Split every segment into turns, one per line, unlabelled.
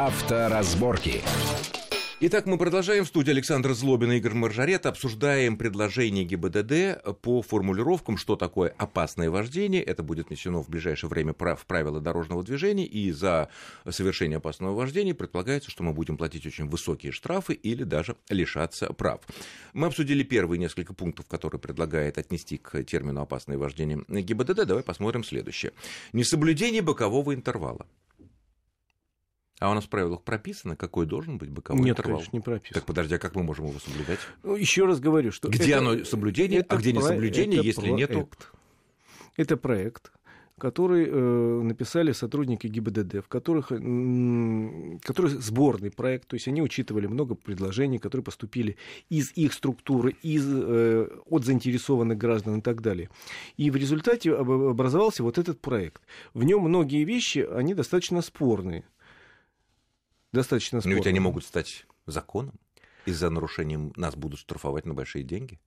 Авторазборки. Итак, мы продолжаем. В студии Александр Злобин и Игорь Маржарет. Обсуждаем предложение ГИБДД по формулировкам, что такое опасное вождение. Это будет внесено в ближайшее время в правила дорожного движения. И за совершение опасного вождения предполагается, что мы будем платить очень высокие штрафы или даже лишаться прав. Мы обсудили первые несколько пунктов, которые предлагает отнести к термину опасное вождение ГИБДД. Давай посмотрим следующее. Несоблюдение бокового интервала. А у нас в правилах прописано, какой должен быть боковой
Нет,
интервал?
конечно, не прописано.
Так подожди, а как мы можем его соблюдать?
Ну, еще раз говорю, что...
Где
это,
оно соблюдение,
это
а где не
про-
соблюдение,
это
если
проект.
нету?
Это проект, который э, написали сотрудники ГИБДД, в которых, м, который сборный проект, то есть они учитывали много предложений, которые поступили из их структуры, из, э, от заинтересованных граждан и так далее. И в результате об- образовался вот этот проект. В нем многие вещи, они достаточно спорные. Достаточно
Но
спорные.
ведь они могут стать законом. Из-за нарушения нас будут штрафовать на большие деньги.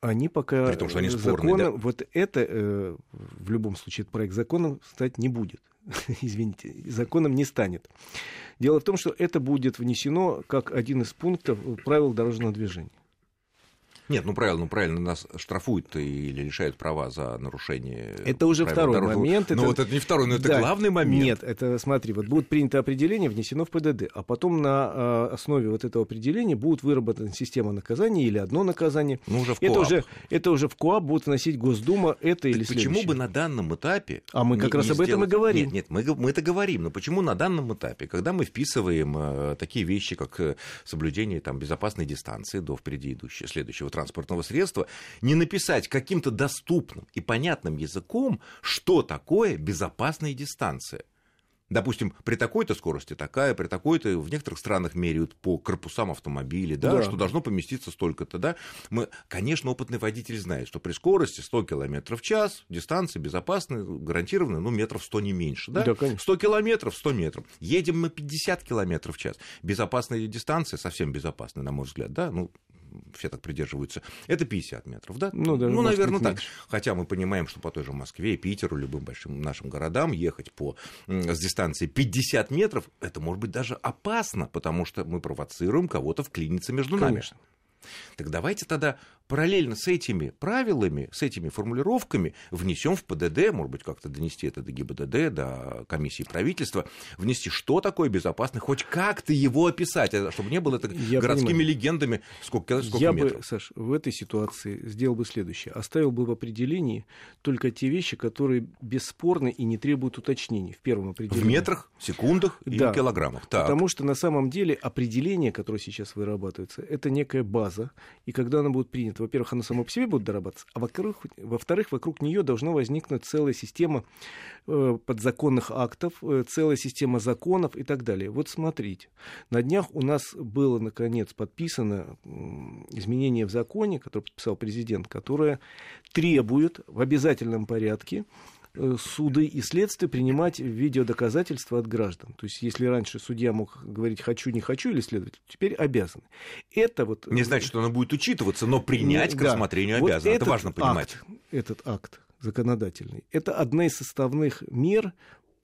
Они пока
При том, что они спорные,
законом,
да?
вот это э, в любом случае проект законом стать не будет. Извините, законом не станет. Дело в том, что это будет внесено как один из пунктов правил дорожного движения.
Нет, ну правильно, ну правильно, нас штрафуют или лишают права за нарушение.
Это уже второй
дорожного-
момент.
Ну
это-
вот это не второй, но это
Да.
главный момент.
Нет, это смотри, вот будет принято определение, внесено в ПДД, а потом на э, основе вот этого определения будет выработана система наказания или одно наказание.
Ну уже в
Это
КоАП.
уже, это уже в КОАП будет вносить Госдума, это или
Так почему
следующее.
бы на данном этапе...
А мы как раз об этом и говорим.
Нет, нет, мы, мы это говорим, но почему на данном этапе, когда мы вписываем э, такие вещи, как э, соблюдение там, безопасной дистанции до впереди идущего следующего транспортного средства, не написать каким-то доступным и понятным языком, что такое безопасная дистанция? Допустим, при такой-то скорости такая, при такой-то в некоторых странах меряют по корпусам автомобилей, да,
Да.
что должно поместиться столько-то, да. Мы, конечно, опытный водитель знает, что при скорости 100 км в час дистанция безопасная, гарантированно, ну, метров 100 не меньше, да.
Да, конечно.
100 километров, 100 метров. Едем мы 50 километров в час. Безопасная дистанция, совсем безопасная, на мой взгляд, да, ну, все так придерживаются, это 50 метров, да?
Ну, да,
ну наверное, так.
меньше.
Хотя мы понимаем, что по той же Москве, Питеру, любым большим нашим городам ехать по, с дистанции 50 метров, это может быть даже опасно, потому что мы провоцируем кого-то вклиниться между нами.
Конечно.
Так давайте тогда параллельно с этими правилами, с этими формулировками внесем в ПДД, может быть, как-то донести это до ГИБДД, до комиссии правительства, внести, что такое безопасный, хоть как-то его описать, а чтобы не было это
Я
городскими
понимаю.
легендами, сколько, сколько
Я
метров.
бы, Саш, в этой ситуации сделал бы следующее. Оставил бы в определении только те вещи, которые бесспорны и не требуют уточнений в первом определении.
В метрах, секундах и
Да.
килограммах. Так.
Потому что на самом деле определение, которое сейчас вырабатывается, это некая база. И когда оно будет принято, во-первых, оно само по себе будет дорабатываться, а во-вторых, во-вторых вокруг нее должна возникнуть целая система э, подзаконных актов, э, целая система законов и так далее. Вот смотрите, на днях у нас было, наконец, подписано изменение в законе, которое подписал президент, которое требует в обязательном порядке суды и следствия принимать видеодоказательства от граждан. То есть, если раньше судья мог говорить «хочу, не хочу» или следователь, теперь обязан. Это вот...
Не значит, что оно будет учитываться, но принять
Не-
к
да.
рассмотрению
Вот
обязан. Это важно понимать.
акт, этот акт законодательный, это одна из составных мер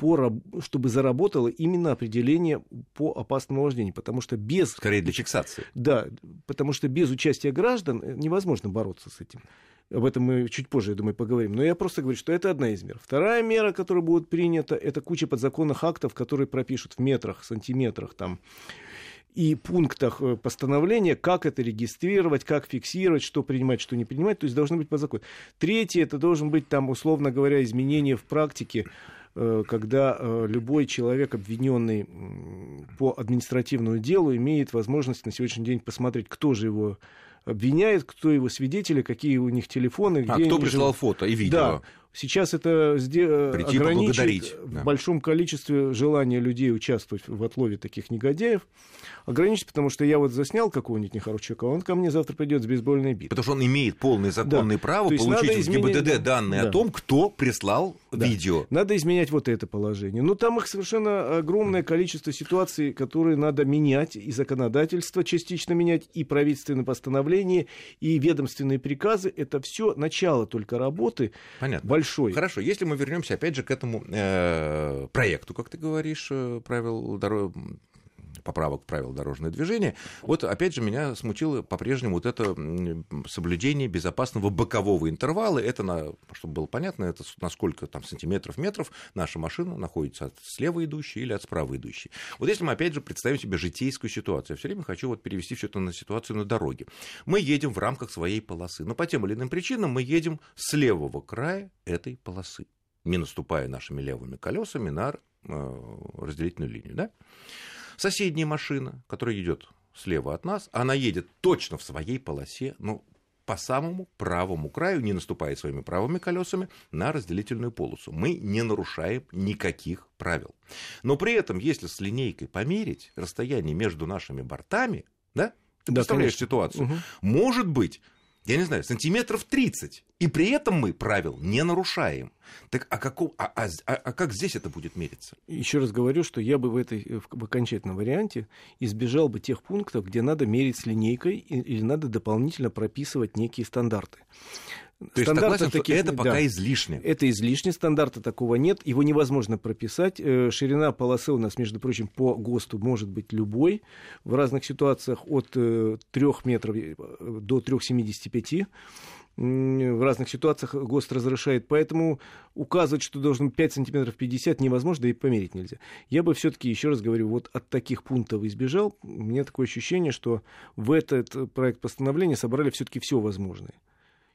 по, чтобы заработало именно определение по опасному вождению, потому что без
Скорее для фиксации.
да, потому что без участия граждан э, невозможно бороться с этим. Об этом мы чуть позже, я думаю, поговорим. Но я просто говорю, что это одна из мер. Вторая мера, которая будет принята, это куча подзаконных актов, которые пропишут в метрах, сантиметрах там, и пунктах э, постановления, как это регистрировать, как фиксировать, что принимать, что не принимать. То есть должны быть по закону. Третье, это должен быть, там, условно говоря, изменения в практике, когда э, любой человек, обвиненный по административному делу, имеет возможность на сегодняшний день посмотреть, кто же его обвиняет, кто его свидетели, какие у них телефоны, где
А кто
они
прислал
живут.
фото и видео?
Да. Сейчас это сде-
Прийти
ограничит в
да.
большом количестве желания людей участвовать в отлове таких негодяев. Ограничить, потому что я вот заснял какого-нибудь нехорошего человека, он ко мне завтра придет с бейсбольной битой.
Потому что он имеет полное законное
Да.
право получить
надо
в
изменить-
ГИБДД данные
Да.
о том, кто прислал
Да.
видео.
Надо изменять вот это положение. Но там их совершенно огромное количество ситуаций, которые надо менять, и законодательство частично менять, и правительственные постановления, и ведомственные приказы. Это все начало только работы
Понятно.
Большой.
Хорошо, если мы вернемся опять же к этому э, проекту, как ты говоришь, э, правил доро- поправок в правила дорожного движения. Вот, опять же, меня смутило по-прежнему вот это соблюдение безопасного бокового интервала. Это, на, чтобы было понятно, это на сколько там сантиметров, метров наша машина находится от слева идущей или от справа идущей. Вот если мы, опять же, представим себе житейскую ситуацию, я все время хочу вот перевести все это на ситуацию на дороге. Мы едем в рамках своей полосы, но по тем или иным причинам мы едем с левого края этой полосы, не наступая нашими левыми колесами на э, разделительную линию. Да? Соседняя машина, которая идет слева от нас, она едет точно в своей полосе, ну, по самому правому краю, не наступая своими правыми колесами на разделительную полосу. Мы не нарушаем никаких правил. Но при этом, если с линейкой померить расстояние между нашими бортами, да, ты да, представляешь конечно. ситуацию, угу. может быть я не знаю, сантиметров 30. И при этом мы правил не нарушаем. Так а, каков, а, а, а, а как здесь это будет мериться?
Еще раз говорю, что я бы в, этой, в окончательном варианте избежал бы тех пунктов, где надо мерить с линейкой или надо дополнительно прописывать некие стандарты.
То есть согласен, таких, это пока да, излишне.
Это излишне, стандарта такого нет, его невозможно прописать. Э, ширина полосы у нас, между прочим, по ГОСТу может быть любой. В разных ситуациях от 3 э, метров э, до 3,75 в разных ситуациях ГОСТ разрешает. Поэтому указывать, что должен 5 сантиметров 50, невозможно и померить нельзя. Я бы все-таки, еще раз говорю, вот от таких пунктов избежал. У меня такое ощущение, что в этот проект постановления собрали все-таки все возможное.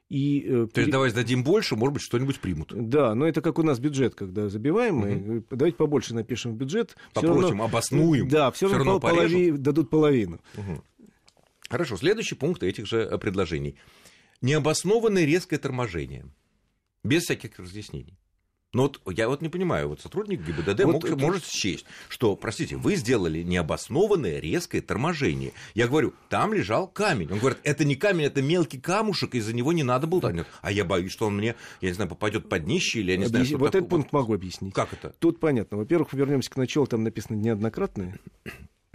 И, э, То есть давай сдадим больше, может быть, что-нибудь примут.
Да, но это как у нас бюджет, когда забиваем, угу. мы давайте побольше напишем в бюджет.
Попросим, равно, обоснуем.
Да, все, равно, равно полови, дадут половину.
Угу. Хорошо, следующий пункт этих же э, предложений. Необоснованное резкое торможение. Без всяких разъяснений. Но вот я вот не понимаю, вот сотрудник ГИБДД вот мог, это... может счесть, что, простите, вы сделали необоснованное резкое торможение. Я говорю, там лежал камень. Он говорит, это не камень, это мелкий камушек, из-за него не надо было. А я боюсь, что он мне, я не знаю, попадет под днище или я не Объяс... знаю, что
Вот такое. этот пункт могу объяснить.
Как это?
Тут понятно. Во-первых, вернемся к началу, там написано неоднократное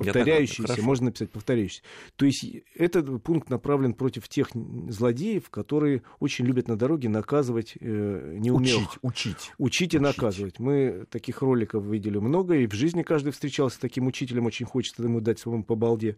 повторяющийся, можно написать повторяющийся. То есть этот пункт направлен против тех злодеев, которые очень любят на дороге наказывать э, неумелых.
Учить, учить.
Учить и учить. наказывать. Мы таких роликов видели много, и в жизни каждый встречался с таким учителем, очень хочется ему дать своему по балде.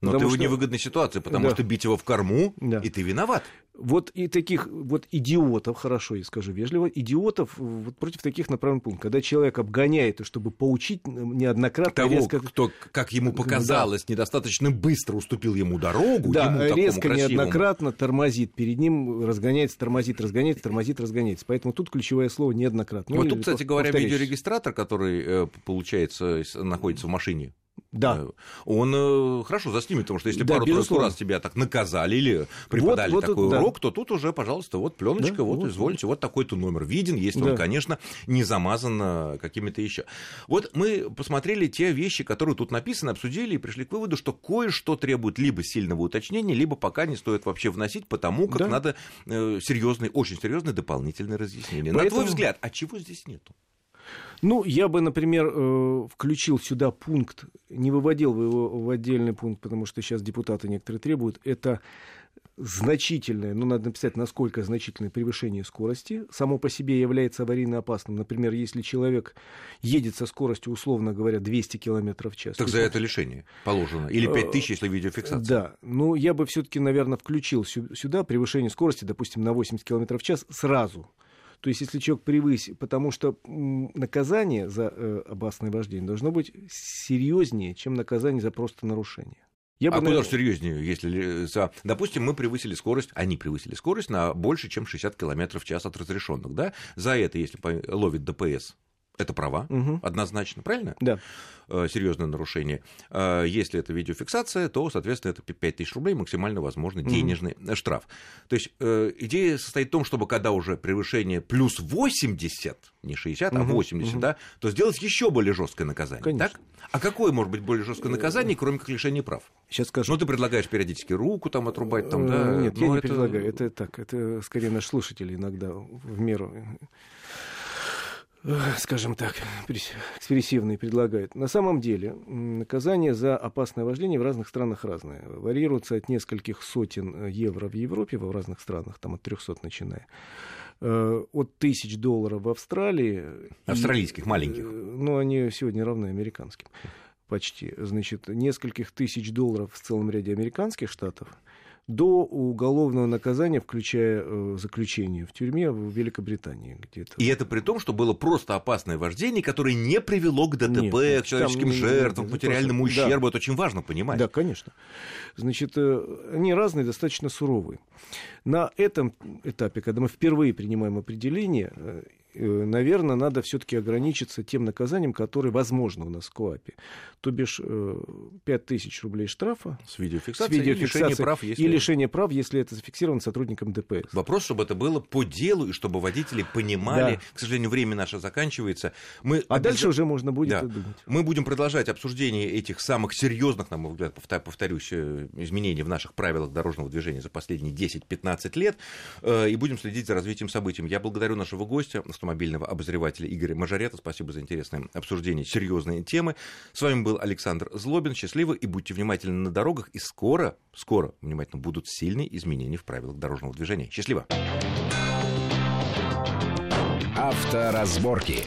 Но ты что... в невыгодной ситуации, потому да. что бить его в корму, да. и ты виноват.
Вот и таких вот идиотов, хорошо, я скажу вежливо, идиотов вот против таких направлен пункт. Когда человек обгоняет, чтобы поучить неоднократно...
Того, резко... кто, как ему показалось, да. недостаточно быстро уступил ему дорогу.
Да,
ему,
резко неоднократно тормозит. Перед ним разгоняется, тормозит, разгоняется, тормозит, разгоняется. Поэтому тут ключевое слово неоднократно.
Ну, вот тут, кстати говоря, видеорегистратор, который, э, получается, находится в машине,
да. Э,
он э, хорошо заснимет, потому что если да, пару раз тебя так наказали или преподали вот, вот, такой да. урок, то тут уже, пожалуйста, вот пленочка, да, вот, вот, извольте, вот такой-то номер виден, если да. он, конечно, не замазан э, какими-то еще. Вот мы посмотрели те вещи, которые тут написаны, обсудили и пришли к выводу, что кое-что требует либо сильного уточнения, либо пока не стоит вообще вносить, потому как да. надо серьезные, очень серьезные дополнительные разъяснения. Поэтому... На твой взгляд, а чего здесь нету?
Ну, я бы, например, э, включил сюда пункт, не выводил его в отдельный пункт, потому что сейчас депутаты некоторые требуют, это значительное, ну, надо написать, насколько значительное превышение скорости, само по себе является аварийно опасным. Например, если человек едет со скоростью, условно говоря, 200 км в час.
Так за это лишение положено? Или 5000, если видеофиксация?
Да. Ну, я бы все-таки, наверное, включил сюда превышение скорости, допустим, на 80 км в час сразу. То есть, если человек превысит, потому что наказание за э, опасное вождение должно быть серьезнее, чем наказание за просто нарушение.
Я а бы, куда же серьезнее, если, за, допустим, мы превысили скорость, они превысили скорость на больше, чем 60 км в час от разрешенных, да? За это, если ловит ДПС, это права, угу. однозначно, правильно?
Да.
Э, серьезное нарушение. Э, если это видеофиксация, то, соответственно, это 5000 рублей максимально возможный денежный угу. штраф. То есть идея состоит в том, чтобы когда уже превышение плюс 80, не 60, угу. а 80, угу. да, то сделать еще более жесткое наказание. Конечно. Так? А какое может быть более жесткое наказание, кроме как лишения прав?
Сейчас скажу.
Ну, ты предлагаешь периодически руку там отрубать, там, да?
Нет, я не это... предлагаю. Это так, это скорее наш слушатель иногда в меру скажем так, экспрессивные предлагают. На самом деле наказание за опасное вождение в разных странах разное. Варьируется от нескольких сотен евро в Европе, в разных странах, там от 300 начиная, э, от тысяч долларов в Австралии.
Австралийских, и, маленьких. Э,
ну, они сегодня равны американским почти, значит, нескольких тысяч долларов в целом ряде американских штатов, до уголовного наказания, включая э, заключение в тюрьме в Великобритании где-то.
И это при том, что было просто опасное вождение, которое не привело к ДТП, Нет, к человеческим там, жертвам, к материальному просто, ущербу. Да. Это очень важно понимать.
Да, конечно. Значит, э, они разные, достаточно суровые. На этом этапе, когда мы впервые принимаем определение, э, наверное, надо все-таки ограничиться тем наказанием, которое возможно у нас в КОАПе. То бишь 5 э, тысяч рублей штрафа.
С видеофиксацией, с видеофиксацией и лишение прав,
если... И лишение прав, если это зафиксировано сотрудником ДПС.
Вопрос, чтобы это было по делу, и чтобы водители понимали. Да. К сожалению, время наше заканчивается.
Мы а обяз... дальше уже можно будет да. думать.
Мы будем продолжать обсуждение этих самых серьезных, на мой взгляд, повторюсь, э, изменений в наших правилах дорожного движения за последние 10-15 лет. И будем следить за развитием событий. Я благодарю нашего гостя, автомобильного обозревателя Игоря Мажарета. Спасибо за интересное обсуждение серьезной темы. С вами был Александр Злобин. Счастливо и будьте внимательны на дорогах. И скоро, скоро, внимательно, будут сильные изменения в правилах дорожного движения. Счастливо!
Авторазборки.